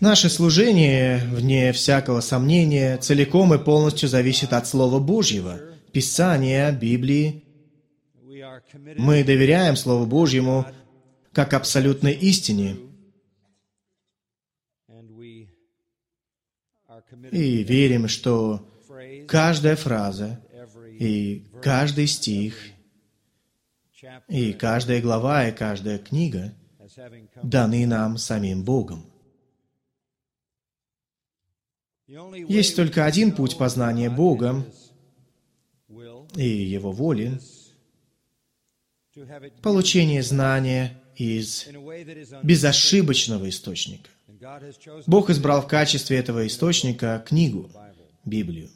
Наше служение, вне всякого сомнения, целиком и полностью зависит от Слова Божьего, Писания, Библии. Мы доверяем Слову Божьему как абсолютной истине и верим, что каждая фраза и каждый стих и каждая глава и каждая книга даны нам самим Богом. Есть только один путь познания Бога и Его воли – получение знания из безошибочного источника. Бог избрал в качестве этого источника книгу, Библию.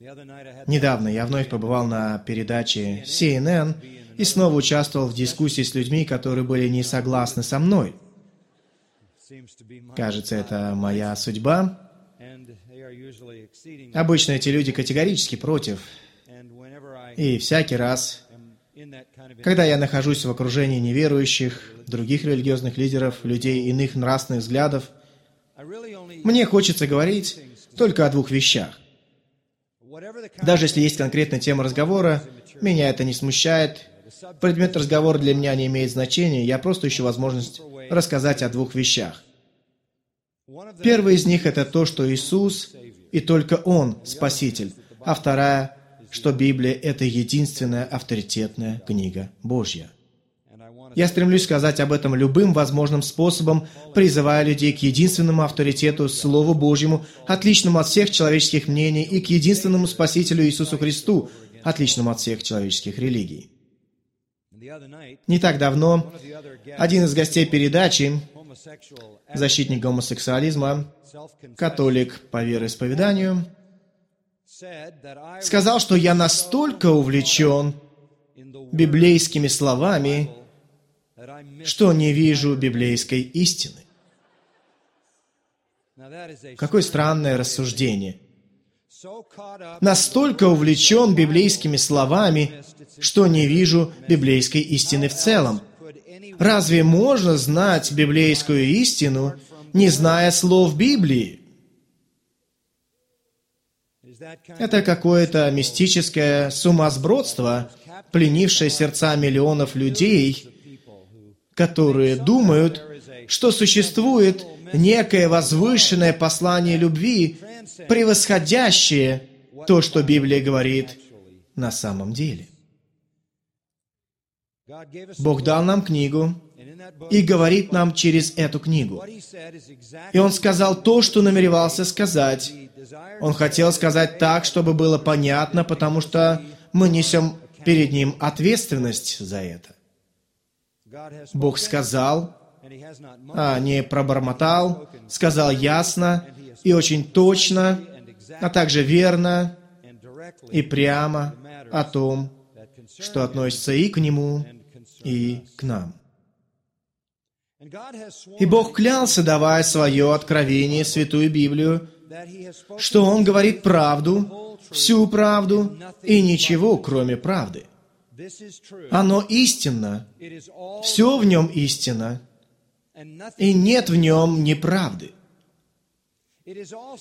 Недавно я вновь побывал на передаче CNN и снова участвовал в дискуссии с людьми, которые были не согласны со мной. Кажется, это моя судьба. Обычно эти люди категорически против. И всякий раз, когда я нахожусь в окружении неверующих, других религиозных лидеров, людей иных нравственных взглядов, мне хочется говорить только о двух вещах. Даже если есть конкретная тема разговора, меня это не смущает. Предмет разговора для меня не имеет значения, я просто ищу возможность рассказать о двух вещах. Первый из них – это то, что Иисус и только Он – Спаситель, а вторая – что Библия – это единственная авторитетная книга Божья. Я стремлюсь сказать об этом любым возможным способом, призывая людей к единственному авторитету, Слову Божьему, отличному от всех человеческих мнений, и к единственному Спасителю Иисусу Христу, отличному от всех человеческих религий. Не так давно один из гостей передачи, защитник гомосексуализма, католик по вероисповеданию, сказал, что я настолько увлечен библейскими словами, что не вижу библейской истины. Какое странное рассуждение. Настолько увлечен библейскими словами, что не вижу библейской истины в целом. Разве можно знать библейскую истину, не зная слов Библии? Это какое-то мистическое сумасбродство, пленившее сердца миллионов людей, которые думают, что существует некое возвышенное послание любви, превосходящее то, что Библия говорит на самом деле. Бог дал нам книгу и говорит нам через эту книгу. И Он сказал то, что намеревался сказать. Он хотел сказать так, чтобы было понятно, потому что мы несем перед Ним ответственность за это. Бог сказал, а не пробормотал, сказал ясно и очень точно, а также верно и прямо о том, что относится и к Нему, и к нам. И Бог клялся, давая свое откровение, Святую Библию, что Он говорит правду, всю правду и ничего, кроме правды. Оно истинно, все в нем истинно, и нет в нем неправды.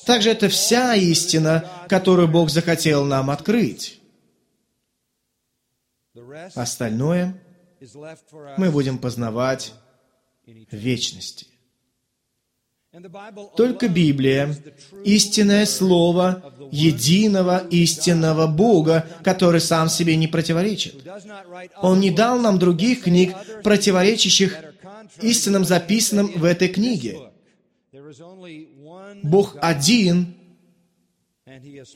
Также это вся истина, которую Бог захотел нам открыть. Остальное мы будем познавать вечности. Только Библия – истинное слово единого истинного Бога, который сам себе не противоречит. Он не дал нам других книг, противоречащих истинам, записанным в этой книге. Бог один,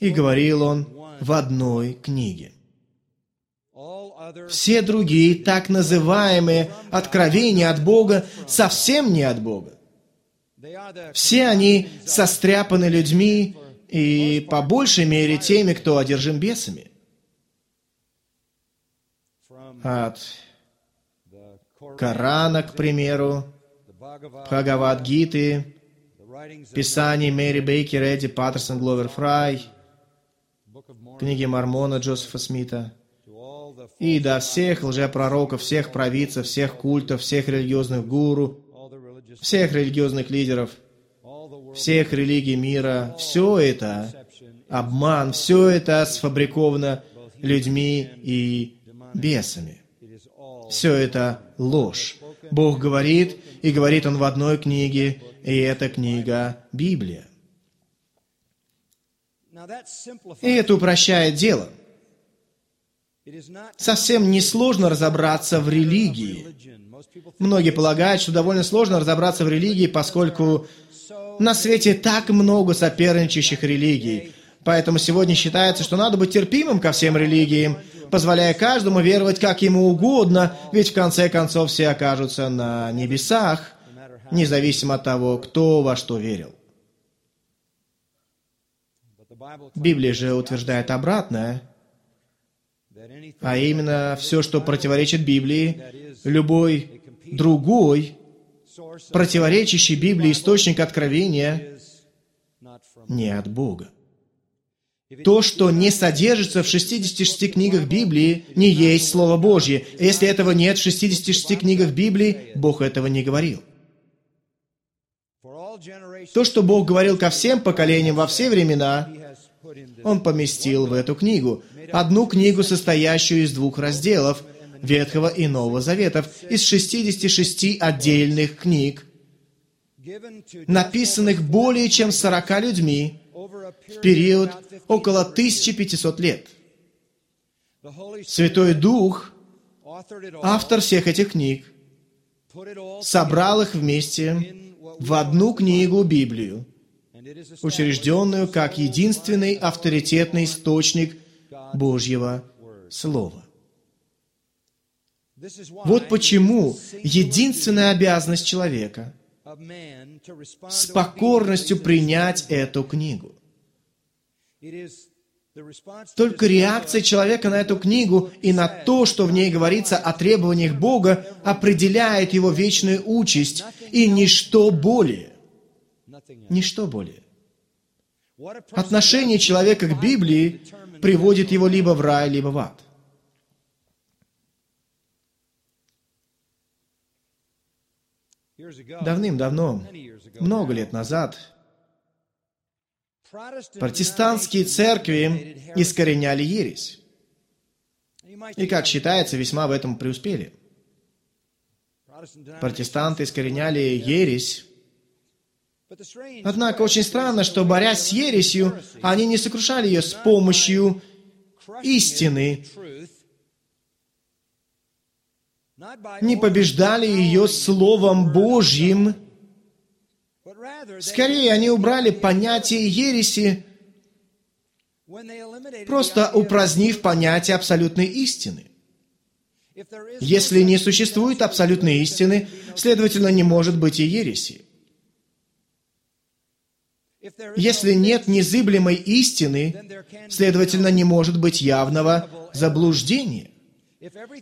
и говорил Он в одной книге. Все другие так называемые откровения от Бога совсем не от Бога. Все они состряпаны людьми и по большей мере теми, кто одержим бесами. От Корана, к примеру, Бхагавадгиты, Писаний Мэри Бейкер, Эдди Паттерсон, Гловер Фрай, книги Мормона Джозефа Смита, и до всех лжепророков, всех провидцев, всех культов, всех религиозных гуру, всех религиозных лидеров, всех религий мира, все это обман, все это сфабриковано людьми и бесами. Все это ложь. Бог говорит, и говорит Он в одной книге, и эта книга — Библия. И это упрощает дело. Совсем несложно разобраться в религии. Многие полагают, что довольно сложно разобраться в религии, поскольку на свете так много соперничающих религий. Поэтому сегодня считается, что надо быть терпимым ко всем религиям, позволяя каждому веровать как ему угодно, ведь в конце концов все окажутся на небесах, независимо от того, кто во что верил. Библия же утверждает обратное, а именно все, что противоречит Библии, любой другой, противоречащий Библии источник откровения, не от Бога. То, что не содержится в 66 книгах Библии, не есть Слово Божье. Если этого нет в 66 книгах Библии, Бог этого не говорил. То, что Бог говорил ко всем поколениям во все времена, Он поместил в эту книгу. Одну книгу, состоящую из двух разделов Ветхого и Нового Заветов, из 66 отдельных книг, написанных более чем 40 людьми, в период около 1500 лет. Святой Дух, автор всех этих книг, собрал их вместе в одну книгу Библию, учрежденную как единственный авторитетный источник Божьего Слова. Вот почему единственная обязанность человека с покорностью принять эту книгу. Только реакция человека на эту книгу и на то, что в ней говорится о требованиях Бога, определяет его вечную участь, и ничто более. Ничто более. Отношение человека к Библии приводит его либо в рай, либо в ад. Давным-давно, много лет назад, протестантские церкви искореняли ересь. И, как считается, весьма в этом преуспели. Протестанты искореняли ересь. Однако очень странно, что, борясь с ересью, они не сокрушали ее с помощью истины, не побеждали ее Словом Божьим. Скорее, они убрали понятие ереси, просто упразднив понятие абсолютной истины. Если не существует абсолютной истины, следовательно, не может быть и ереси. Если нет незыблемой истины, следовательно, не может быть явного заблуждения.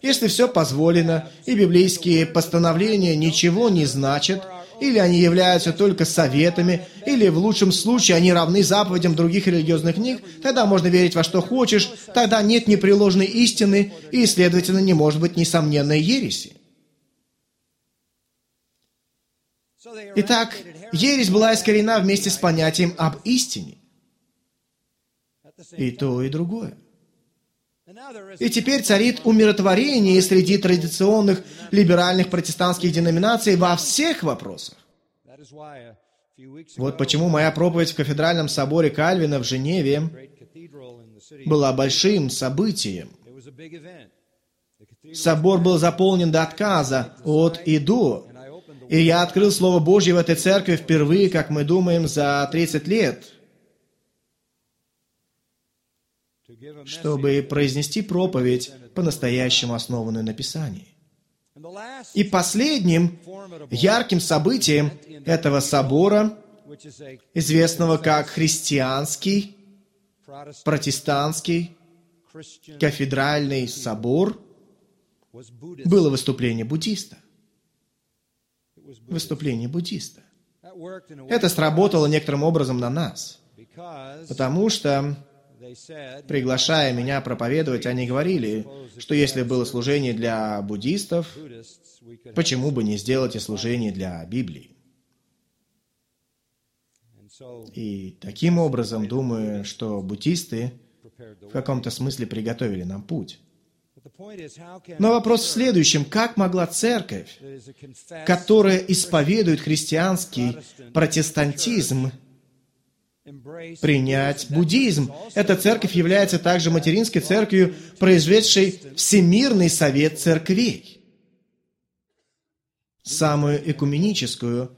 Если все позволено, и библейские постановления ничего не значат, или они являются только советами, или в лучшем случае они равны заповедям других религиозных книг, тогда можно верить во что хочешь, тогда нет непреложной истины, и, следовательно, не может быть несомненной ереси. Итак, ересь была искорена вместе с понятием об истине. И то, и другое. И теперь царит умиротворение среди традиционных либеральных протестантских деноминаций во всех вопросах. Вот почему моя проповедь в кафедральном соборе Кальвина в Женеве была большим событием. Собор был заполнен до отказа, от и до. И я открыл Слово Божье в этой церкви впервые, как мы думаем, за 30 лет – чтобы произнести проповедь, по-настоящему основанную на Писании. И последним ярким событием этого собора, известного как христианский, протестантский, кафедральный собор, было выступление буддиста. Выступление буддиста. Это сработало некоторым образом на нас, потому что приглашая меня проповедовать, они говорили, что если было служение для буддистов, почему бы не сделать и служение для Библии? И таким образом, думаю, что буддисты в каком-то смысле приготовили нам путь. Но вопрос в следующем. Как могла церковь, которая исповедует христианский протестантизм, принять буддизм? Эта церковь является также материнской церковью, произведшей Всемирный совет церквей, самую экуменическую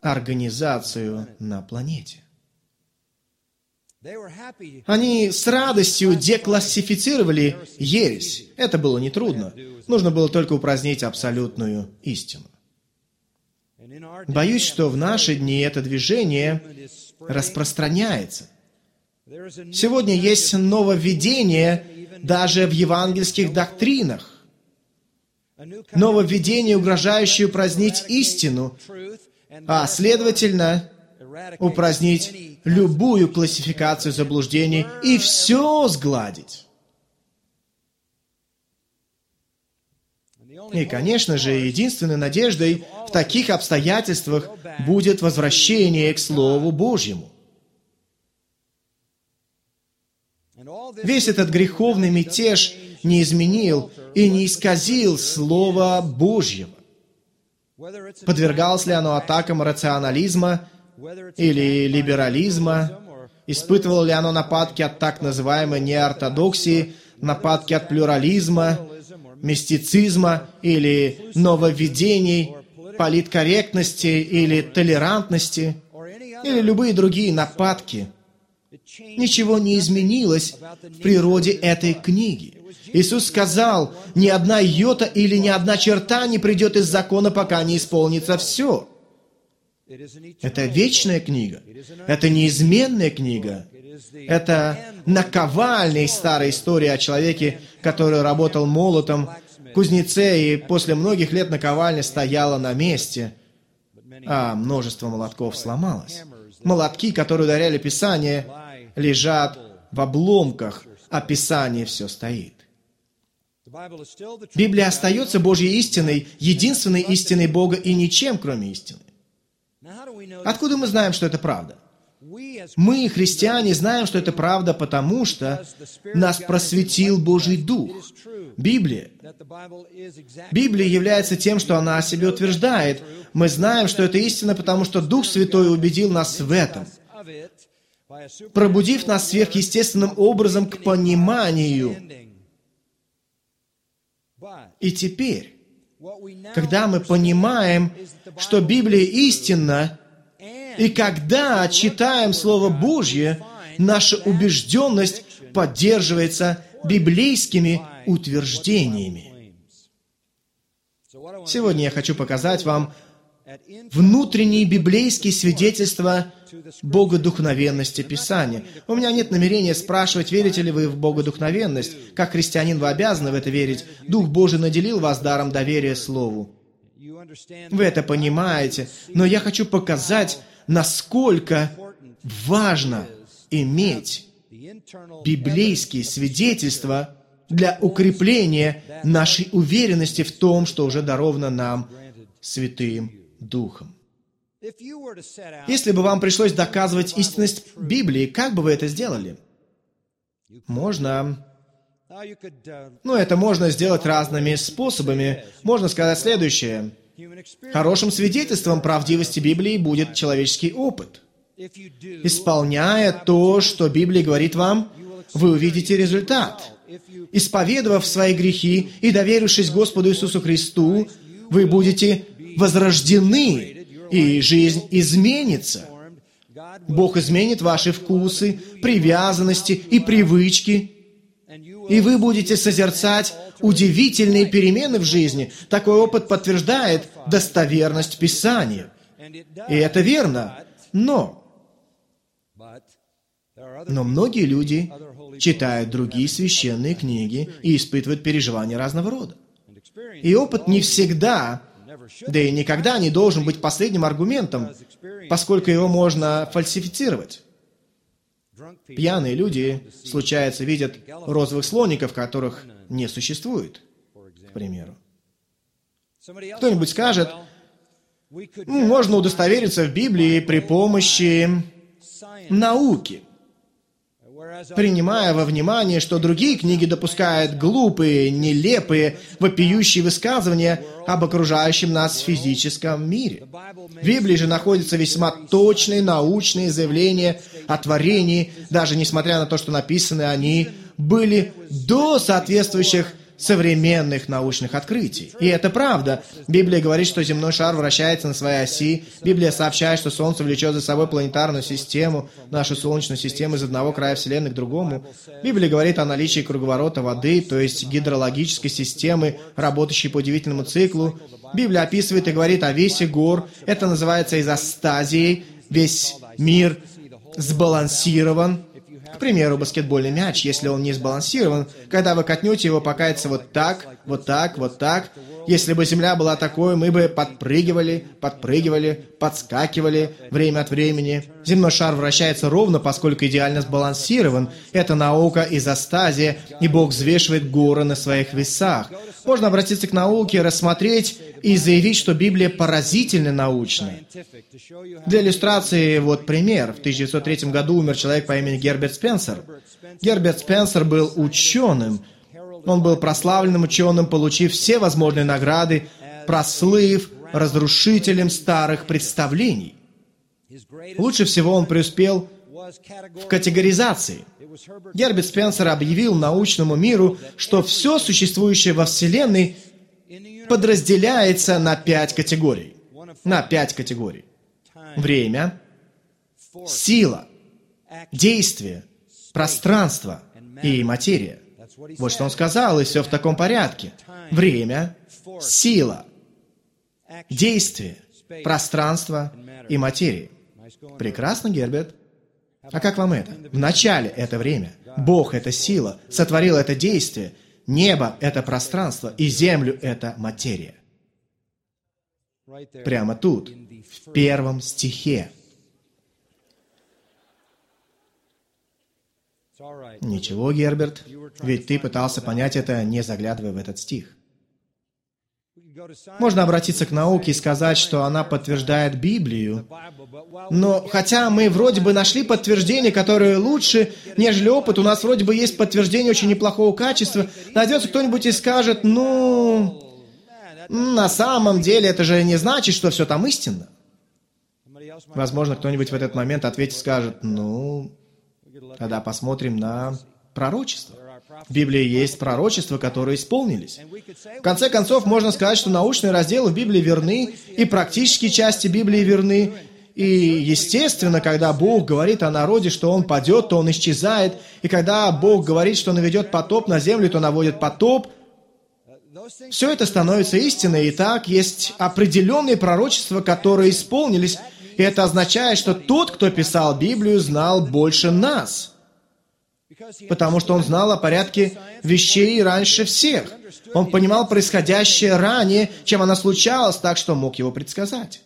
организацию на планете. Они с радостью деклассифицировали ересь. Это было нетрудно. Нужно было только упразднить абсолютную истину. Боюсь, что в наши дни это движение распространяется. Сегодня есть нововведение даже в евангельских доктринах. Нововведение, угрожающее упразднить истину, а, следовательно, упразднить любую классификацию заблуждений и все сгладить. И, конечно же, единственной надеждой в таких обстоятельствах будет возвращение к Слову Божьему. Весь этот греховный мятеж не изменил и не исказил Слова Божьего. Подвергалось ли оно атакам рационализма или либерализма? Испытывало ли оно нападки от так называемой неортодоксии, нападки от плюрализма, мистицизма или нововведений, политкорректности или толерантности, или любые другие нападки? Ничего не изменилось в природе этой книги. Иисус сказал, ни одна йота или ни одна черта не придет из закона, пока не исполнится все. Это вечная книга. Это неизменная книга. Это наковальня из старой истории о человеке, который работал молотом, кузнеце, и после многих лет наковальня стояла на месте, а множество молотков сломалось. Молотки, которые ударяли Писание, лежат в обломках, а Писание все стоит. Библия остается Божьей истиной, единственной истиной Бога и ничем, кроме истины. Откуда мы знаем, что это правда? Мы, христиане, знаем, что это правда, потому что нас просветил Божий Дух. Библия. Библия является тем, что она о себе утверждает. Мы знаем, что это истина, потому что Дух Святой убедил нас в этом, пробудив нас сверхъестественным образом к пониманию и теперь, когда мы понимаем, что Библия истинна, и когда читаем Слово Божье, наша убежденность поддерживается библейскими утверждениями. Сегодня я хочу показать вам внутренние библейские свидетельства богодухновенности Писания. У меня нет намерения спрашивать, верите ли вы в богодухновенность. Как христианин вы обязаны в это верить. Дух Божий наделил вас даром доверия Слову. Вы это понимаете, но я хочу показать, насколько важно иметь библейские свидетельства для укрепления нашей уверенности в том, что уже даровано нам Святым Духом. Если бы вам пришлось доказывать истинность Библии, как бы вы это сделали? Можно. Ну, это можно сделать разными способами. Можно сказать следующее. Хорошим свидетельством правдивости Библии будет человеческий опыт. Исполняя то, что Библия говорит вам, вы увидите результат. Исповедовав свои грехи и доверившись Господу Иисусу Христу, вы будете возрождены и жизнь изменится. Бог изменит ваши вкусы, привязанности и привычки, и вы будете созерцать удивительные перемены в жизни. Такой опыт подтверждает достоверность Писания. И это верно. Но но многие люди читают другие священные книги и испытывают переживания разного рода. И опыт не всегда да и никогда не должен быть последним аргументом, поскольку его можно фальсифицировать. Пьяные люди, случается, видят розовых слоников, которых не существует, к примеру. Кто-нибудь скажет, Можно удостовериться в Библии при помощи науки, принимая во внимание, что другие книги допускают глупые, нелепые, вопиющие высказывания об окружающем нас физическом мире. В Библии же находятся весьма точные научные заявления о творении, даже несмотря на то, что написаны они были до соответствующих современных научных открытий. И это правда. Библия говорит, что земной шар вращается на своей оси. Библия сообщает, что Солнце влечет за собой планетарную систему, нашу Солнечную систему из одного края Вселенной к другому. Библия говорит о наличии круговорота воды, то есть гидрологической системы, работающей по удивительному циклу. Библия описывает и говорит о весе гор. Это называется изостазией. Весь мир сбалансирован, к примеру, баскетбольный мяч, если он не сбалансирован, когда вы катнете его, покается вот так, вот так, вот так. Если бы Земля была такой, мы бы подпрыгивали, подпрыгивали, подскакивали время от времени. Земной шар вращается ровно, поскольку идеально сбалансирован. Это наука изостазия, и Бог взвешивает горы на своих весах. Можно обратиться к науке, рассмотреть и заявить, что Библия поразительно научная. Для иллюстрации вот пример. В 1903 году умер человек по имени Герберт Спенсер. Герберт Спенсер был ученым. Он был прославленным ученым, получив все возможные награды, прослыв разрушителем старых представлений. Лучше всего он преуспел в категоризации. Герберт Спенсер объявил научному миру, что все существующее во Вселенной подразделяется на пять категорий. На пять категорий. Время, сила, действие, пространство и материя. Вот что он сказал, и все в таком порядке. Время, сила, действие, пространство и материя. Прекрасно, Герберт. А как вам это? В начале это время. Бог — это сила, сотворил это действие, Небо — это пространство, и землю — это материя. Прямо тут, в первом стихе. Ничего, Герберт, ведь ты пытался понять это, не заглядывая в этот стих. Можно обратиться к науке и сказать, что она подтверждает Библию. Но хотя мы вроде бы нашли подтверждение, которое лучше, нежели опыт, у нас вроде бы есть подтверждение очень неплохого качества, найдется кто-нибудь и скажет, ну, на самом деле это же не значит, что все там истинно. Возможно, кто-нибудь в этот момент ответит и скажет, ну, тогда посмотрим на пророчество. В Библии есть пророчества, которые исполнились. В конце концов, можно сказать, что научные разделы в Библии верны, и практические части Библии верны. И, естественно, когда Бог говорит о народе, что он падет, то он исчезает. И когда Бог говорит, что наведет потоп на землю, то наводит потоп. Все это становится истиной. И так есть определенные пророчества, которые исполнились. И это означает, что тот, кто писал Библию, знал больше нас – потому что он знал о порядке вещей раньше всех. Он понимал происходящее ранее, чем оно случалось, так что мог его предсказать.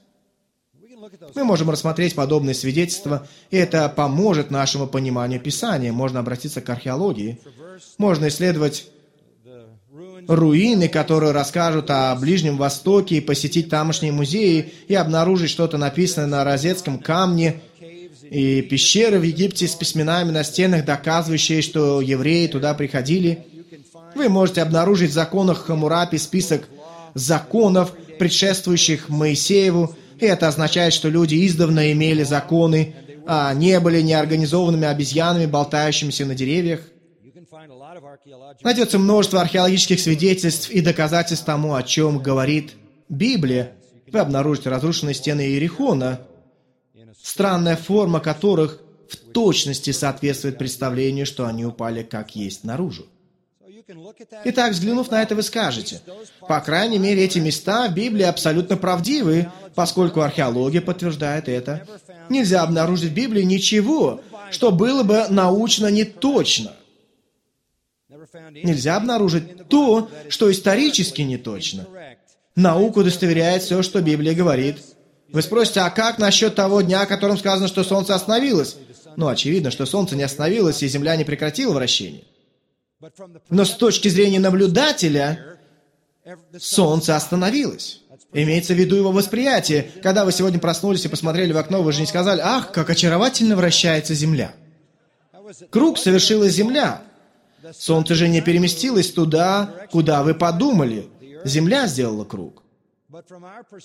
Мы можем рассмотреть подобные свидетельства, и это поможет нашему пониманию Писания. Можно обратиться к археологии. Можно исследовать руины, которые расскажут о Ближнем Востоке, и посетить тамошние музеи и обнаружить что-то написанное на розетском камне и пещеры в Египте с письменами на стенах, доказывающие, что евреи туда приходили. Вы можете обнаружить в законах Хамурапи список законов, предшествующих Моисееву, и это означает, что люди издавна имели законы, а не были неорганизованными обезьянами, болтающимися на деревьях. Найдется множество археологических свидетельств и доказательств тому, о чем говорит Библия. Вы обнаружите разрушенные стены Иерихона – странная форма которых в точности соответствует представлению, что они упали как есть наружу. Итак, взглянув на это, вы скажете, по крайней мере, эти места в Библии абсолютно правдивы, поскольку археология подтверждает это. Нельзя обнаружить в Библии ничего, что было бы научно неточно. Нельзя обнаружить то, что исторически неточно. Наука удостоверяет все, что Библия говорит – вы спросите, а как насчет того дня, о котором сказано, что Солнце остановилось? Ну, очевидно, что Солнце не остановилось, и Земля не прекратила вращение. Но с точки зрения наблюдателя, Солнце остановилось. Имеется в виду его восприятие. Когда вы сегодня проснулись и посмотрели в окно, вы же не сказали, «Ах, как очаровательно вращается Земля». Круг совершила Земля. Солнце же не переместилось туда, куда вы подумали. Земля сделала круг.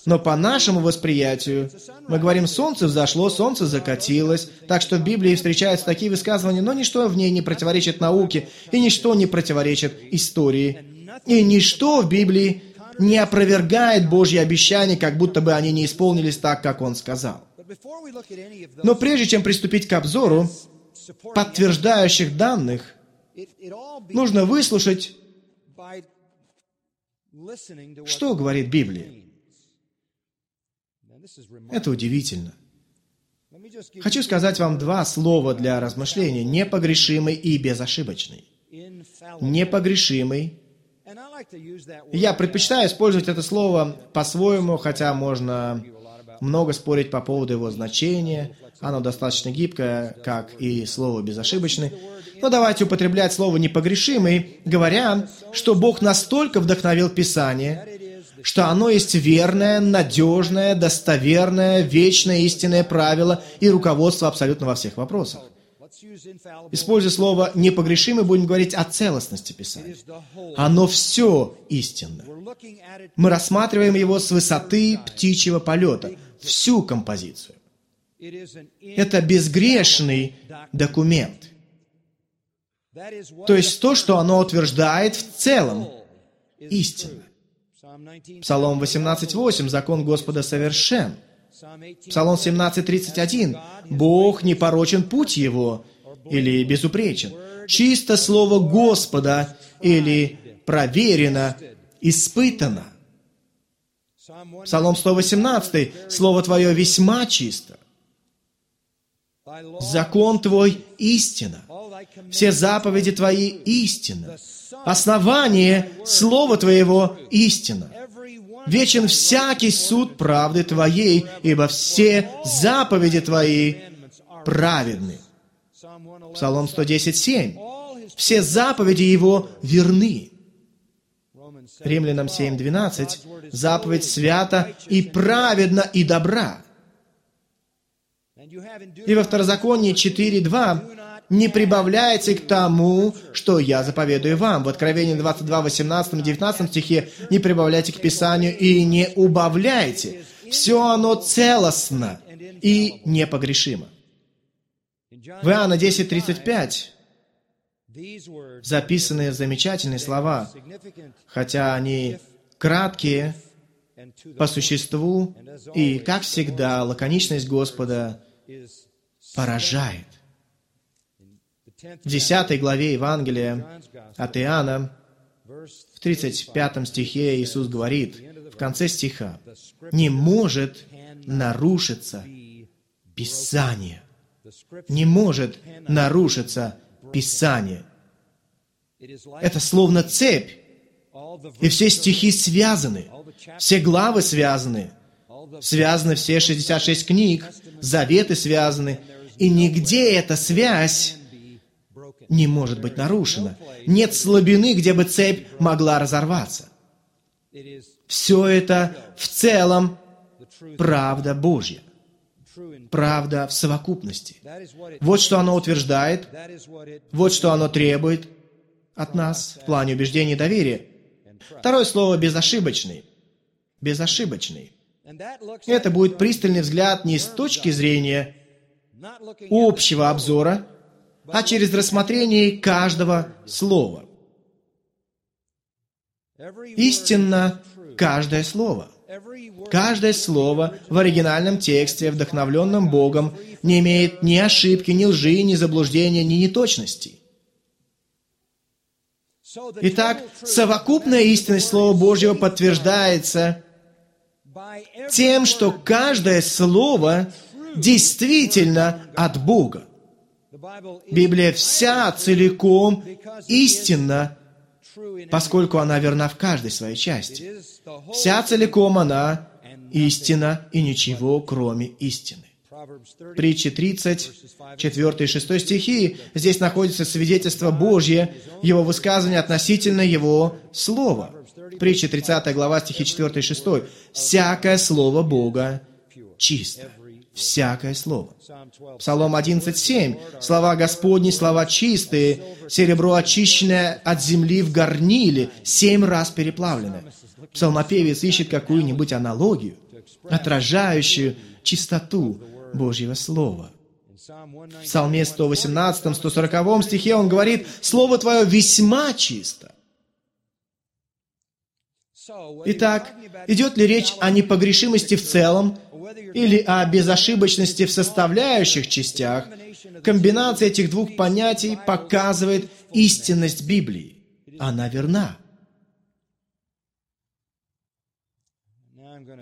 Но по нашему восприятию мы говорим, солнце взошло, солнце закатилось. Так что в Библии встречаются такие высказывания, но ничто в ней не противоречит науке, и ничто не противоречит истории. И ничто в Библии не опровергает Божьи обещания, как будто бы они не исполнились так, как Он сказал. Но прежде чем приступить к обзору подтверждающих данных, нужно выслушать, что говорит Библия. Это удивительно. Хочу сказать вам два слова для размышления. Непогрешимый и безошибочный. Непогрешимый. Я предпочитаю использовать это слово по-своему, хотя можно много спорить по поводу его значения. Оно достаточно гибкое, как и слово «безошибочный». Но давайте употреблять слово «непогрешимый», говоря, что Бог настолько вдохновил Писание, что оно есть верное, надежное, достоверное, вечное, истинное правило и руководство абсолютно во всех вопросах. Используя слово «непогрешимый», будем говорить о целостности Писания. Оно все истинно. Мы рассматриваем его с высоты птичьего полета, всю композицию. Это безгрешный документ. То есть то, что оно утверждает в целом, истинно. Псалом 18.8. Закон Господа совершен. Псалом 17.31. Бог не порочен путь его или безупречен. Чисто слово Господа или проверено, испытано. Псалом 118. Слово Твое весьма чисто. Закон Твой истина. Все заповеди Твои истина. Основание Слова Твоего истина. Вечен всякий суд правды Твоей, ибо все заповеди Твои праведны. Псалом 110, Все заповеди Его верны. Римлянам 7.12. Заповедь свята и праведна и добра. И во Второзаконии 4.2 не прибавляйте к тому, что я заповедую вам. В Откровении 22, 18, 19 стихе не прибавляйте к Писанию и не убавляйте. Все оно целостно и непогрешимо. В Иоанна 10, 35 записаны замечательные слова, хотя они краткие по существу, и, как всегда, лаконичность Господа поражает. В 10 главе Евангелия от Иоанна, в 35 стихе Иисус говорит, в конце стиха, «Не может нарушиться Писание». Не может нарушиться Писание. Это словно цепь, и все стихи связаны, все главы связаны, связаны все 66 книг, заветы связаны, и нигде эта связь не может быть нарушена. Нет слабины, где бы цепь могла разорваться. Все это в целом правда Божья. Правда в совокупности. Вот что оно утверждает, вот что оно требует от нас в плане убеждения и доверия. Второе слово «безошибочный». Безошибочный. Это будет пристальный взгляд не с точки зрения общего обзора, а через рассмотрение каждого слова. Истинно каждое слово. Каждое слово в оригинальном тексте, вдохновленном Богом, не имеет ни ошибки, ни лжи, ни заблуждения, ни неточностей. Итак, совокупная истинность Слова Божьего подтверждается тем, что каждое слово действительно от Бога. Библия вся целиком истинна, поскольку она верна в каждой своей части. Вся целиком она истина и ничего, кроме истины. Притчи 30, 4 и 6 стихи. Здесь находится свидетельство Божье, Его высказывание относительно Его Слова. Притча 30 глава, стихи 4 и 6. «Всякое слово Бога чисто». Всякое слово. Псалом 11.7. Слова Господни, слова чистые, серебро очищенное от земли в горниле, семь раз переплавленное. Псалмопевец ищет какую-нибудь аналогию, отражающую чистоту Божьего Слова. В Псалме 118, 140 стихе он говорит, «Слово Твое весьма чисто». Итак, идет ли речь о непогрешимости в целом или о безошибочности в составляющих частях, комбинация этих двух понятий показывает истинность Библии. Она верна.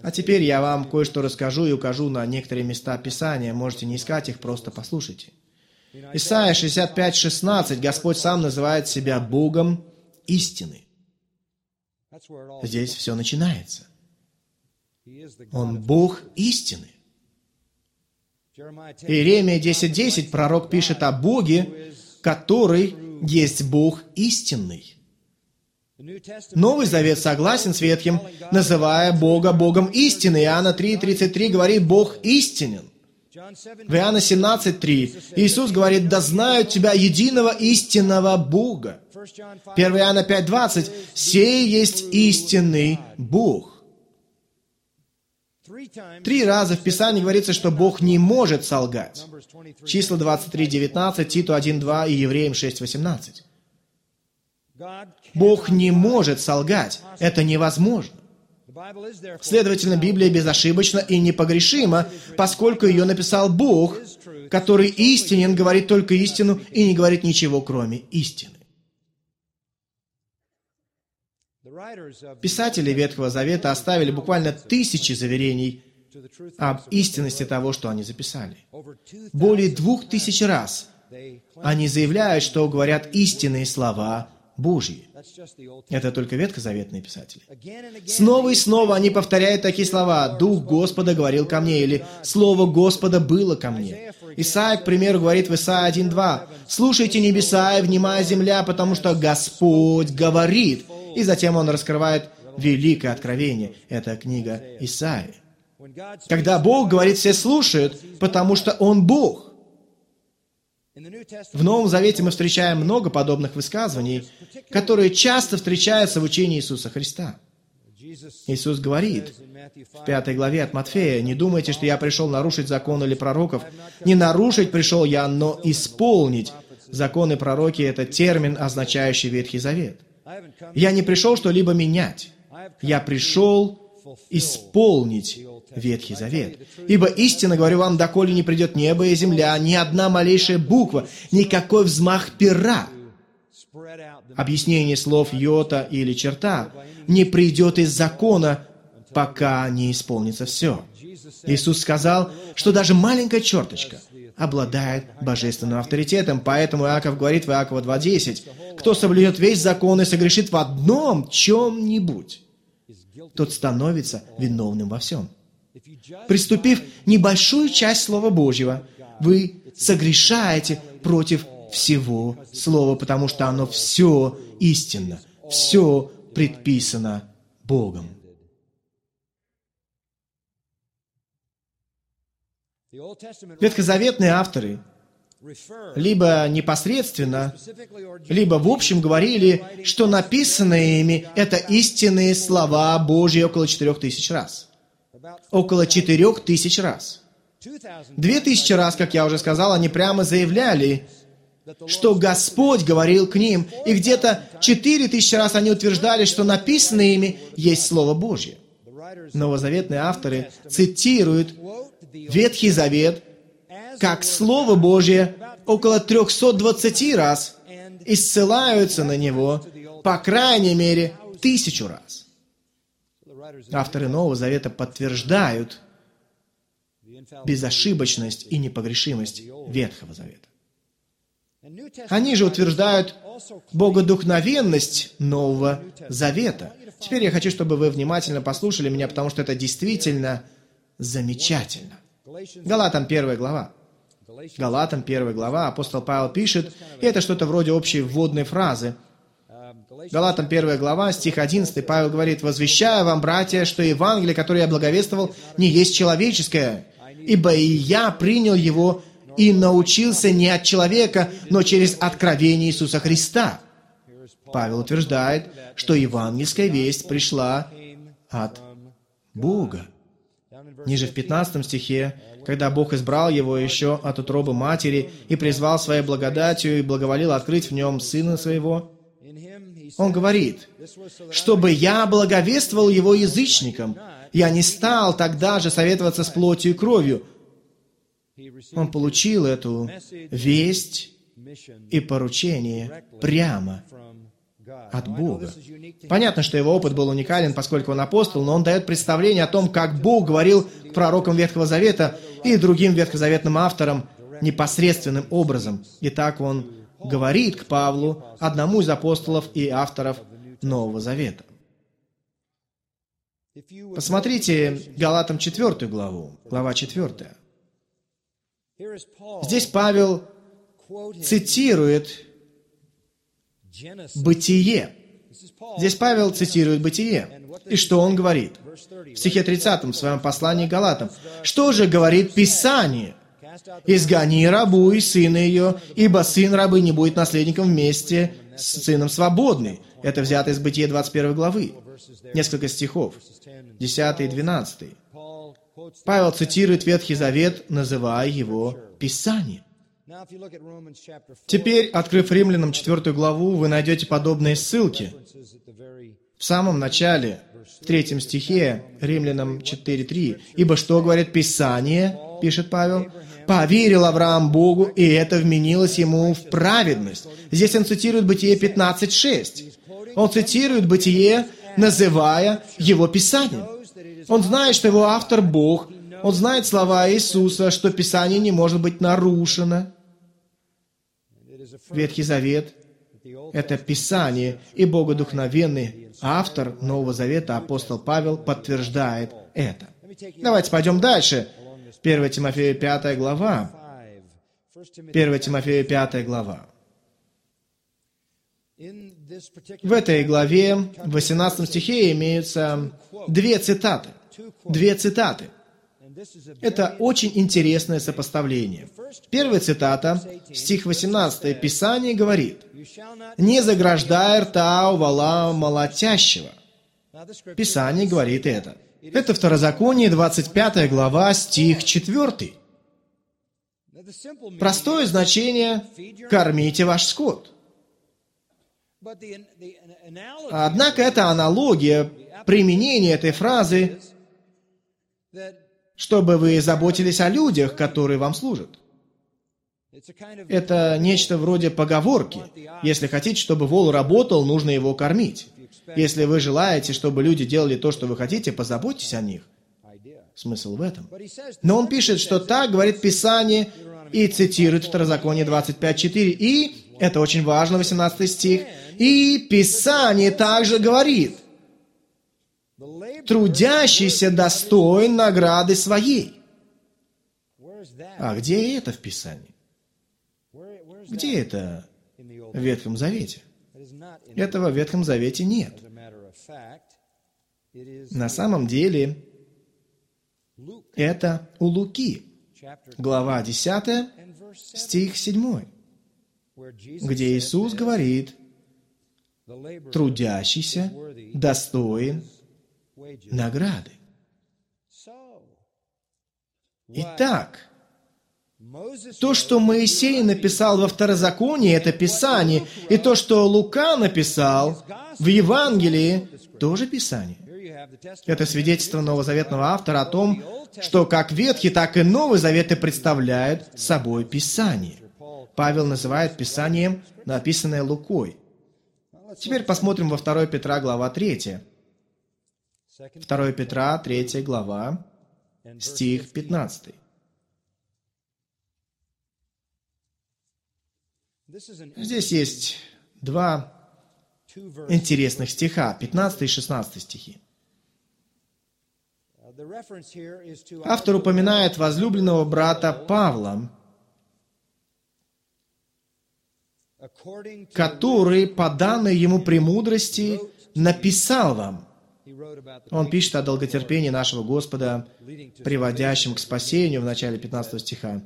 А теперь я вам кое-что расскажу и укажу на некоторые места Писания. Можете не искать их, просто послушайте. Исайя 65, 16. Господь сам называет себя Богом истины. Здесь все начинается. Он Бог истины. Иеремия 10.10 10, пророк пишет о Боге, который есть Бог истинный. Новый Завет согласен с Ветхим, называя Бога Богом истины. Иоанна 3.33 говорит «Бог истинен». В Иоанна 17.3 Иисус говорит «Да знают тебя единого истинного Бога». 1 Иоанна 5.20 «Сей есть истинный Бог». Три раза в Писании говорится, что Бог не может солгать. Числа 23.19, Титу 1.2 и Евреям 6.18. Бог не может солгать. Это невозможно. Следовательно, Библия безошибочна и непогрешима, поскольку ее написал Бог, который истинен, говорит только истину и не говорит ничего, кроме истины. Писатели Ветхого Завета оставили буквально тысячи заверений об истинности того, что они записали. Более двух тысяч раз они заявляют, что говорят истинные слова Божьи. Это только ветхозаветные писатели. Снова и снова они повторяют такие слова. «Дух Господа говорил ко мне» или «Слово Господа было ко мне». Исаия, к примеру, говорит в Исаия 1.2 «Слушайте небеса и внимая земля, потому что Господь говорит». И затем он раскрывает великое откровение. Это книга Исаии. Когда Бог говорит, все слушают, потому что Он Бог. В Новом Завете мы встречаем много подобных высказываний, которые часто встречаются в учении Иисуса Христа. Иисус говорит в пятой главе от Матфея, «Не думайте, что я пришел нарушить закон или пророков. Не нарушить пришел я, но исполнить». Закон и пророки – это термин, означающий Ветхий Завет. Я не пришел что-либо менять. Я пришел исполнить Ветхий Завет. Ибо истинно говорю вам, доколе не придет небо и земля, ни одна малейшая буква, никакой взмах пера, объяснение слов йота или черта, не придет из закона, пока не исполнится все. Иисус сказал, что даже маленькая черточка обладает божественным авторитетом, поэтому Иаков говорит в Иакова 2.10, «Кто соблюдет весь закон и согрешит в одном чем-нибудь, тот становится виновным во всем». Приступив небольшую часть Слова Божьего, вы согрешаете против всего Слова, потому что оно все истинно, все предписано Богом. Ветхозаветные авторы либо непосредственно, либо в общем говорили, что написанные ими – это истинные слова Божьи около четырех тысяч раз около четырех тысяч раз. Две тысячи раз, как я уже сказал, они прямо заявляли, что Господь говорил к ним, и где-то четыре тысячи раз они утверждали, что написанное ими есть Слово Божье. Новозаветные авторы цитируют Ветхий Завет как Слово Божье около 320 раз и ссылаются на него, по крайней мере, тысячу раз. Авторы Нового Завета подтверждают безошибочность и непогрешимость Ветхого Завета. Они же утверждают богодухновенность Нового Завета. Теперь я хочу, чтобы вы внимательно послушали меня, потому что это действительно замечательно. Галатам 1 глава. Галатам 1 глава апостол Павел пишет, и это что-то вроде общей вводной фразы. Галатам 1 глава, стих 11, Павел говорит, «Возвещаю вам, братья, что Евангелие, которое я благовествовал, не есть человеческое, ибо и я принял его и научился не от человека, но через откровение Иисуса Христа». Павел утверждает, что евангельская весть пришла от Бога. Ниже в 15 стихе, когда Бог избрал его еще от утробы матери и призвал своей благодатью и благоволил открыть в нем Сына Своего, он говорит, «Чтобы я благовествовал его язычникам, я не стал тогда же советоваться с плотью и кровью». Он получил эту весть и поручение прямо от Бога. Понятно, что его опыт был уникален, поскольку он апостол, но он дает представление о том, как Бог говорил к пророкам Ветхого Завета и другим ветхозаветным авторам непосредственным образом. И так он говорит к Павлу, одному из апостолов и авторов Нового Завета. Посмотрите Галатам 4 главу, глава 4. Здесь Павел цитирует «бытие». Здесь Павел цитирует «бытие». И что он говорит? В стихе 30 в своем послании Галатам. «Что же говорит Писание? Изгони рабу и сына ее, ибо сын рабы не будет наследником вместе с сыном свободный». Это взято из Бытия 21 главы. Несколько стихов. 10 и 12. Павел цитирует Ветхий Завет, называя его Писание. Теперь, открыв Римлянам 4 главу, вы найдете подобные ссылки. В самом начале, в третьем стихе, Римлянам 4.3. «Ибо что говорит Писание?» пишет Павел. «Поверил Авраам Богу, и это вменилось ему в праведность». Здесь он цитирует Бытие 15.6. Он цитирует Бытие, называя его Писанием. Он знает, что его автор Бог. Он знает слова Иисуса, что Писание не может быть нарушено. Ветхий Завет – это Писание, и богодухновенный автор Нового Завета, апостол Павел, подтверждает это. Давайте пойдем дальше. 1 Тимофея 5 глава. 1 Тимофея 5 глава. В этой главе, в 18 стихе, имеются две цитаты. Две цитаты. Это очень интересное сопоставление. Первая цитата, стих 18, Писание говорит, «Не заграждай рта у вала молотящего». Писание говорит это. Это Второзаконие, 25 глава, стих 4. Простое значение «кормите ваш скот». Однако эта аналогия, применение этой фразы, чтобы вы заботились о людях, которые вам служат. Это нечто вроде поговорки. Если хотите, чтобы вол работал, нужно его кормить. Если вы желаете, чтобы люди делали то, что вы хотите, позаботьтесь о них. Смысл в этом. Но он пишет, что так говорит Писание и цитирует Второзаконие 25.4. И, это очень важно, 18 стих, и Писание также говорит, трудящийся достоин награды своей. А где это в Писании? Где это в Ветхом Завете? Этого в Ветхом Завете нет. На самом деле, это у Луки, глава 10, стих 7, где Иисус говорит, трудящийся достоин награды. Итак, то, что Моисей написал во Второзаконии, это Писание, и то, что Лука написал в Евангелии, тоже Писание. Это свидетельство новозаветного автора о том, что как Ветхий, так и Новый Заветы представляют собой Писание. Павел называет Писанием, написанное Лукой. Теперь посмотрим во 2 Петра, глава 3. 2 Петра, 3 глава, стих 15. Здесь есть два интересных стиха, 15 и 16 стихи. Автор упоминает возлюбленного брата Павла. который по данной ему премудрости написал вам. Он пишет о долготерпении нашего Господа, приводящем к спасению в начале 15 стиха.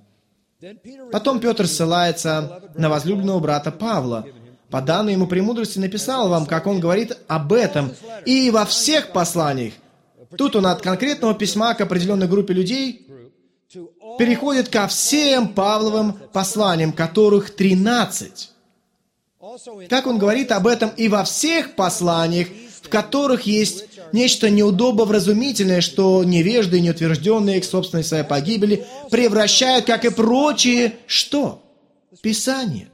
Потом Петр ссылается на возлюбленного брата Павла. По данной ему премудрости написал вам, как он говорит об этом, и во всех посланиях. Тут он от конкретного письма к определенной группе людей переходит ко всем Павловым посланиям, которых 13. Как он говорит об этом и во всех посланиях, в которых есть нечто неудобовразумительное, что невежды и неутвержденные к собственной своей погибели превращают, как и прочие, что? Писание.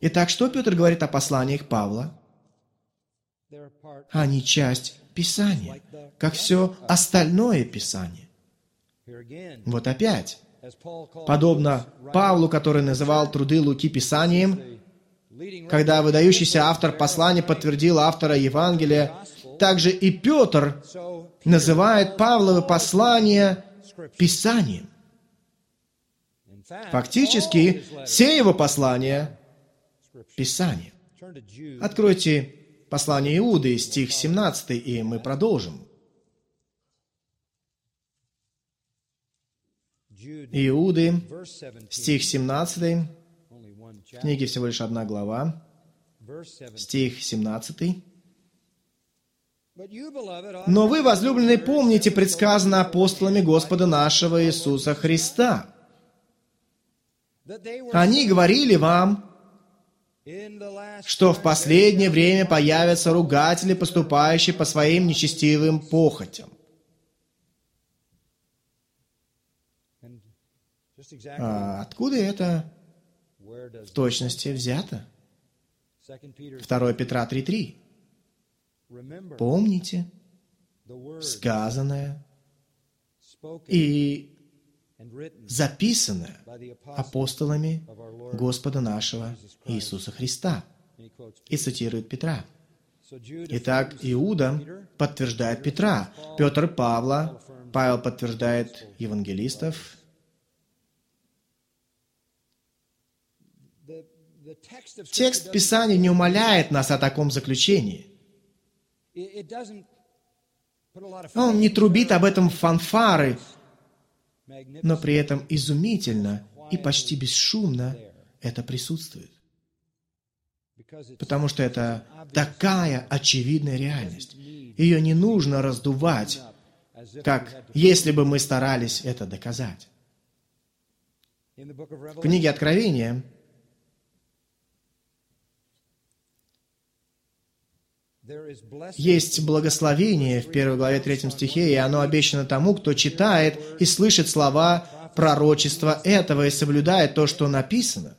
Итак, что Петр говорит о посланиях Павла? Они часть Писания, как все остальное Писание. Вот опять. Подобно Павлу, который называл труды Луки Писанием, когда выдающийся автор послания подтвердил автора Евангелия, также и Петр называет Павловы послания Писанием. Фактически, все его послания – Писание. Откройте послание Иуды, стих 17, и мы продолжим. Иуды, стих 17, в книге всего лишь одна глава, стих 17. «Но вы, возлюбленные, помните предсказано апостолами Господа нашего Иисуса Христа. Они говорили вам, что в последнее время появятся ругатели, поступающие по своим нечестивым похотям. А откуда это в точности взято? 2 Петра 3.3. Помните сказанное и записанное апостолами Господа нашего Иисуса Христа. И цитирует Петра. Итак, Иуда подтверждает Петра, Петр Павла, Павел подтверждает евангелистов, Текст Писания не умаляет нас о таком заключении. Он не трубит об этом фанфары, но при этом изумительно и почти бесшумно это присутствует. Потому что это такая очевидная реальность. Ее не нужно раздувать, как если бы мы старались это доказать. В книге Откровения Есть благословение в первой главе третьем стихе, и оно обещано тому, кто читает и слышит слова пророчества этого и соблюдает то, что написано.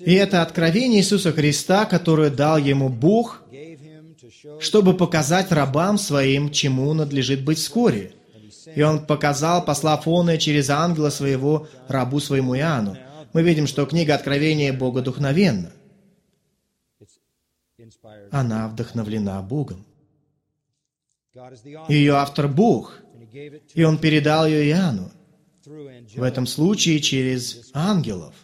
И это откровение Иисуса Христа, которое дал ему Бог, чтобы показать рабам своим, чему надлежит быть вскоре. И он показал, послав оное через ангела своего рабу своему Иоанну. Мы видим, что книга Откровения богодухновенна она вдохновлена Богом. Ее автор Бог, и Он передал ее Иоанну, в этом случае через ангелов.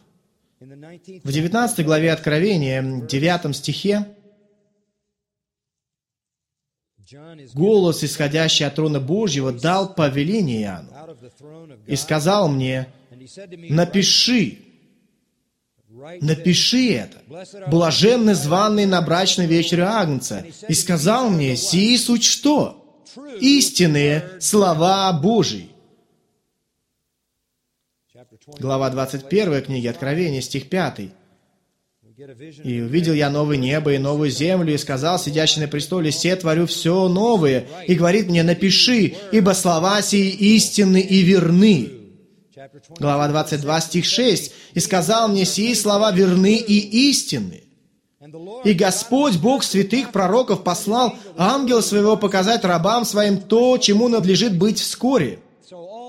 В 19 главе Откровения, 9 стихе, голос, исходящий от трона Божьего, дал повеление Иоанну и сказал мне, «Напиши, Напиши это. Блаженны званный на брачный вечер Агнца. И сказал мне, сии суть что? Истинные слова Божии. Глава 21 книги Откровения, стих 5. «И увидел я новое небо и новую землю, и сказал сидящий на престоле, «Се творю все новое». И говорит мне, «Напиши, ибо слова сии истинны и верны». Глава 22, стих 6. «И сказал мне, сии слова верны и истинны». И Господь, Бог святых пророков, послал ангела своего показать рабам своим то, чему надлежит быть вскоре.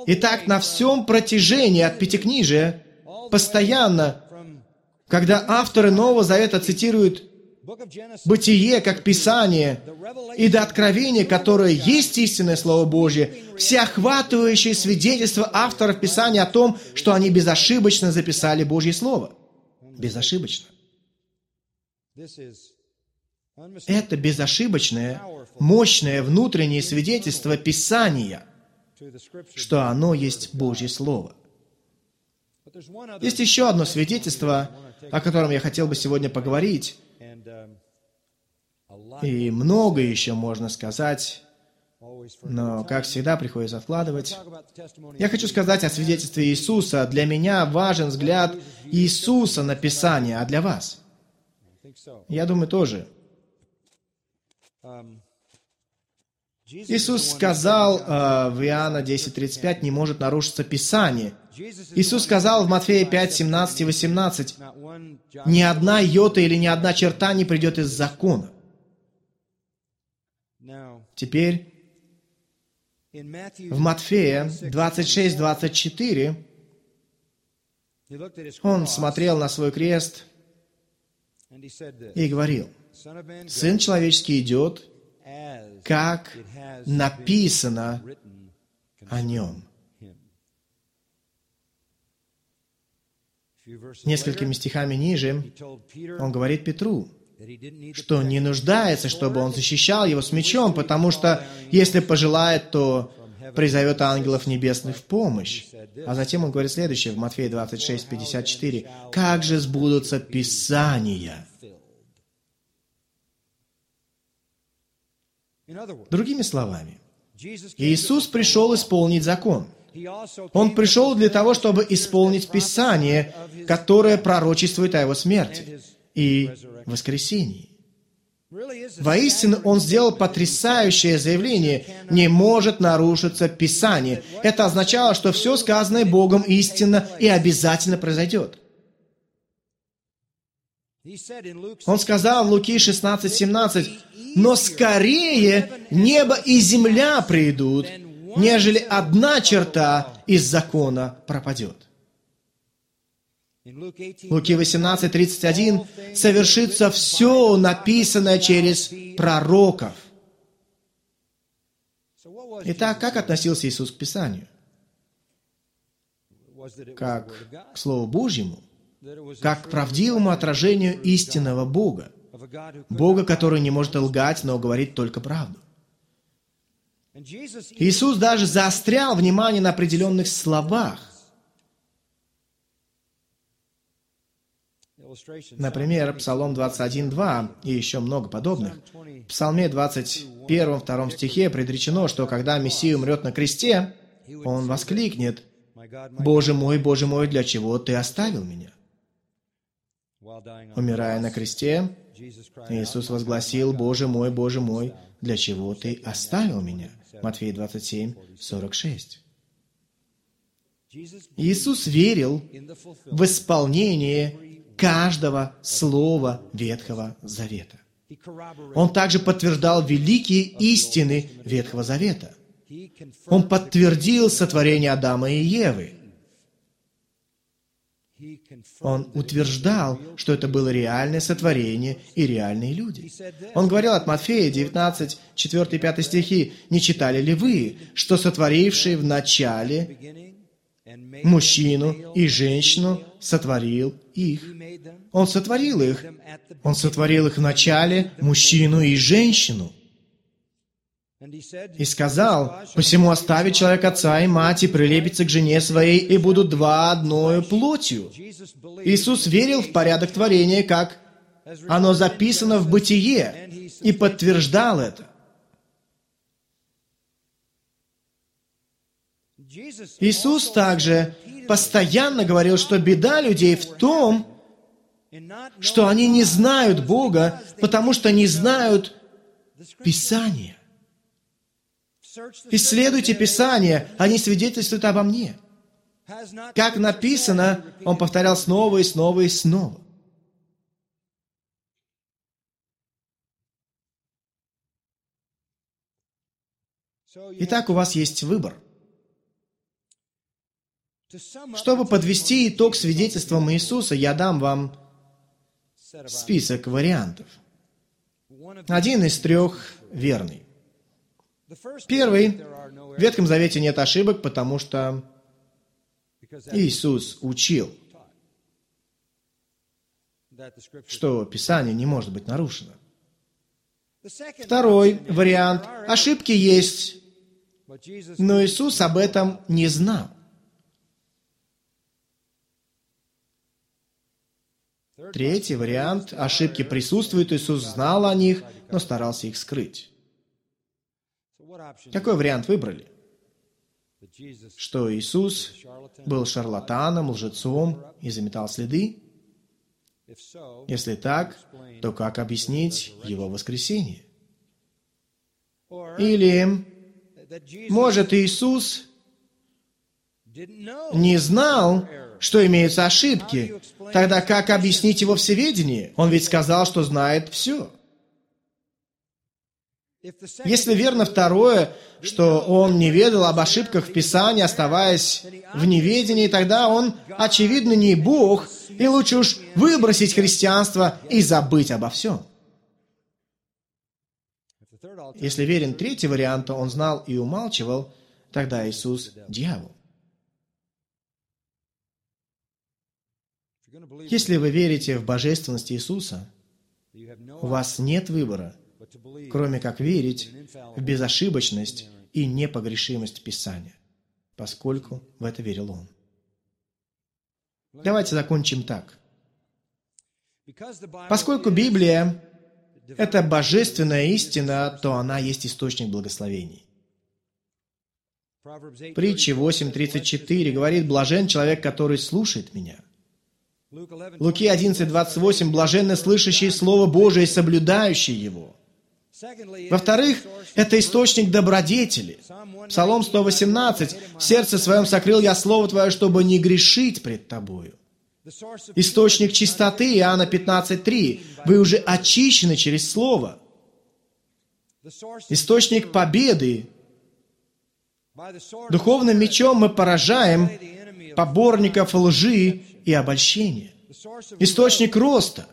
Итак, на всем протяжении от Пятикнижия, постоянно, когда авторы Нового Завета цитируют бытие как Писание и до откровения, которое есть истинное Слово Божье, всеохватывающее свидетельство авторов Писания о том, что они безошибочно записали Божье Слово. безошибочно. Это безошибочное, мощное внутреннее свидетельство Писания, что оно есть Божье Слово. Есть еще одно свидетельство, о котором я хотел бы сегодня поговорить, и много еще можно сказать, но, как всегда, приходится откладывать. Я хочу сказать о свидетельстве Иисуса. Для меня важен взгляд Иисуса на Писание, а для вас? Я думаю, тоже. Иисус сказал э, в Иоанна 10.35, не может нарушиться Писание. Иисус сказал в Матфея 5, 17 и 18, ни одна йота или ни одна черта не придет из закона. Теперь в Матфея 26-24 он смотрел на свой крест и говорил, «Сын человеческий идет, как написано о нем». Несколькими стихами ниже он говорит Петру, что не нуждается, чтобы он защищал его с мечом, потому что если пожелает, то призовет ангелов небесных в помощь. А затем он говорит следующее в Матфея 26, 54. «Как же сбудутся Писания?» Другими словами, Иисус пришел исполнить закон. Он пришел для того, чтобы исполнить Писание, которое пророчествует о его смерти и воскресении. Воистину, он сделал потрясающее заявление. Не может нарушиться Писание. Это означало, что все сказанное Богом истинно и обязательно произойдет. Он сказал в Луки 16, 17, «Но скорее небо и земля придут, нежели одна черта из закона пропадет». Луки 18, 31 совершится все написанное через пророков. Итак, как относился Иисус к Писанию? Как к Слову Божьему? Как к правдивому отражению истинного Бога? Бога, который не может лгать, но говорит только правду. Иисус даже заострял внимание на определенных словах. Например, Псалом 21.2 и еще много подобных. В Псалме 21.2 стихе предречено, что когда Мессия умрет на кресте, он воскликнет, «Боже мой, Боже мой, для чего ты оставил меня?» Умирая на кресте, Иисус возгласил, «Боже мой, Боже мой, для чего ты оставил меня?» Матфея 27, 46. Иисус верил в исполнение каждого слова Ветхого Завета. Он также подтверждал великие истины Ветхого Завета. Он подтвердил сотворение Адама и Евы. Он утверждал, что это было реальное сотворение и реальные люди. Он говорил от Матфея 19, 4 и 5 стихи, «Не читали ли вы, что сотворивший в начале мужчину и женщину сотворил их. Он сотворил их. Он сотворил их вначале, мужчину и женщину. И сказал, «Посему оставит человек отца и мать, и прилепится к жене своей, и будут два одною плотью». Иисус верил в порядок творения, как оно записано в Бытие, и подтверждал это. Иисус также постоянно говорил, что беда людей в том, что они не знают Бога, потому что не знают Писания. Исследуйте Писание, они свидетельствуют обо мне. Как написано, он повторял снова и снова и снова. Итак, у вас есть выбор – чтобы подвести итог свидетельством Иисуса, я дам вам список вариантов. Один из трех верный. Первый. В Ветхом Завете нет ошибок, потому что Иисус учил. что Писание не может быть нарушено. Второй вариант. Ошибки есть, но Иисус об этом не знал. Третий вариант. Ошибки присутствуют, Иисус знал о них, но старался их скрыть. Какой вариант выбрали? Что Иисус был шарлатаном, лжецом и заметал следы? Если так, то как объяснить его воскресение? Или, может, Иисус не знал, что имеются ошибки, тогда как объяснить его всеведение? Он ведь сказал, что знает все. Если верно второе, что он не ведал об ошибках в Писании, оставаясь в неведении, тогда он, очевидно, не Бог, и лучше уж выбросить христианство и забыть обо всем. Если верен третий вариант, то он знал и умалчивал, тогда Иисус – дьявол. Если вы верите в божественность Иисуса, у вас нет выбора – кроме как верить в безошибочность и непогрешимость Писания, поскольку в это верил он. Давайте закончим так. Поскольку Библия – это божественная истина, то она есть источник благословений. Притча 8.34 говорит, «Блажен человек, который слушает меня». Луки 11.28 «Блаженны слышащие Слово Божие и соблюдающие его». Во-вторых, это источник добродетели. Псалом 118. «В сердце своем сокрыл я Слово Твое, чтобы не грешить пред Тобою». Источник чистоты, Иоанна 15.3. Вы уже очищены через Слово. Источник победы. Духовным мечом мы поражаем поборников лжи и обольщения. Источник роста.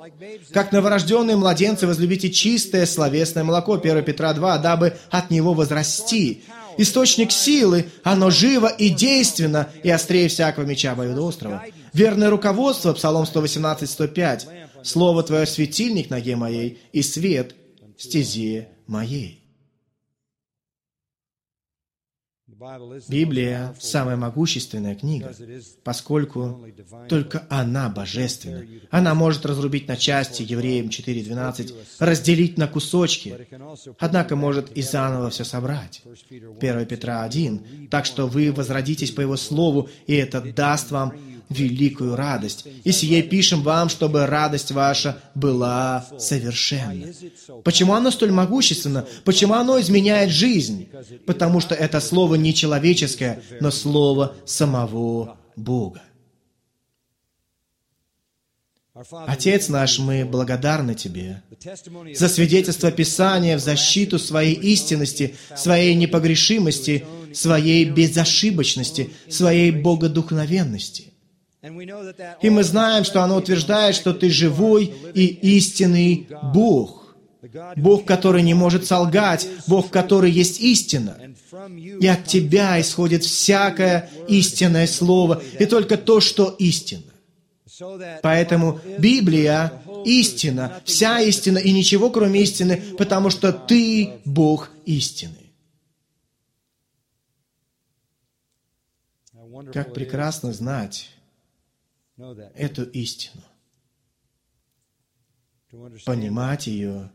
Как новорожденные младенцы возлюбите чистое словесное молоко, 1 Петра 2, дабы от него возрасти. Источник силы, оно живо и действенно, и острее всякого меча обоюдоострого. Верное руководство, Псалом 118, 105. Слово Твое светильник ноге моей и свет стезе моей. Библия – самая могущественная книга, поскольку только она божественна. Она может разрубить на части, Евреям 4.12, разделить на кусочки, однако может и заново все собрать. 1 Петра 1. Так что вы возродитесь по Его Слову, и это даст вам великую радость. И сие пишем вам, чтобы радость ваша была совершенна. Почему оно столь могущественно? Почему оно изменяет жизнь? Потому что это слово не человеческое, но слово самого Бога. Отец наш, мы благодарны Тебе за свидетельство Писания в защиту своей истинности, своей непогрешимости, своей безошибочности, своей богодухновенности. И мы знаем, что оно утверждает, что ты живой и истинный Бог. Бог, который не может солгать, Бог, который есть истина. И от Тебя исходит всякое истинное слово, и только то, что истина. Поэтому Библия – истина, вся истина и ничего, кроме истины, потому что Ты – Бог истины. Как прекрасно знать, эту истину, понимать ее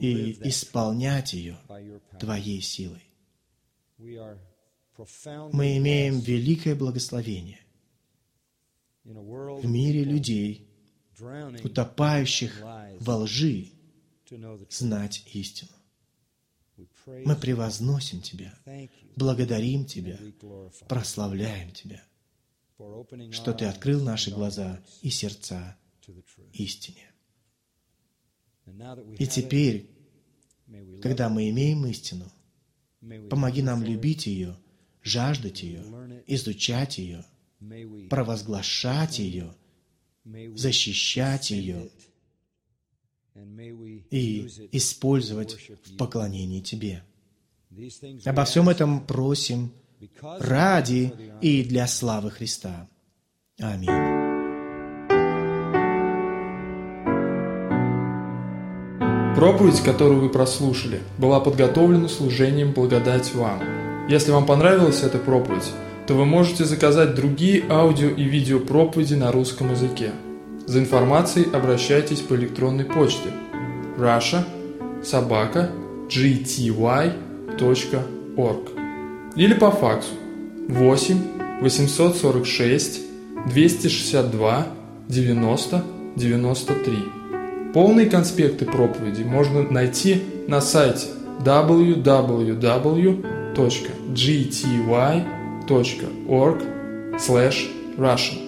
и исполнять ее Твоей силой. Мы имеем великое благословение в мире людей, утопающих во лжи, знать истину. Мы превозносим Тебя, благодарим Тебя, прославляем Тебя – что Ты открыл наши глаза и сердца истине. И теперь, когда мы имеем истину, помоги нам любить ее, жаждать ее, изучать ее, провозглашать ее, защищать ее и использовать в поклонении Тебе. Обо всем этом просим ради и для славы Христа. Аминь. Проповедь, которую вы прослушали, была подготовлена служением «Благодать вам». Если вам понравилась эта проповедь, то вы можете заказать другие аудио и видео проповеди на русском языке. За информацией обращайтесь по электронной почте russia собака gty.org или по факсу 8 846 262 90 93. Полные конспекты проповеди можно найти на сайте www.gty.org slash russian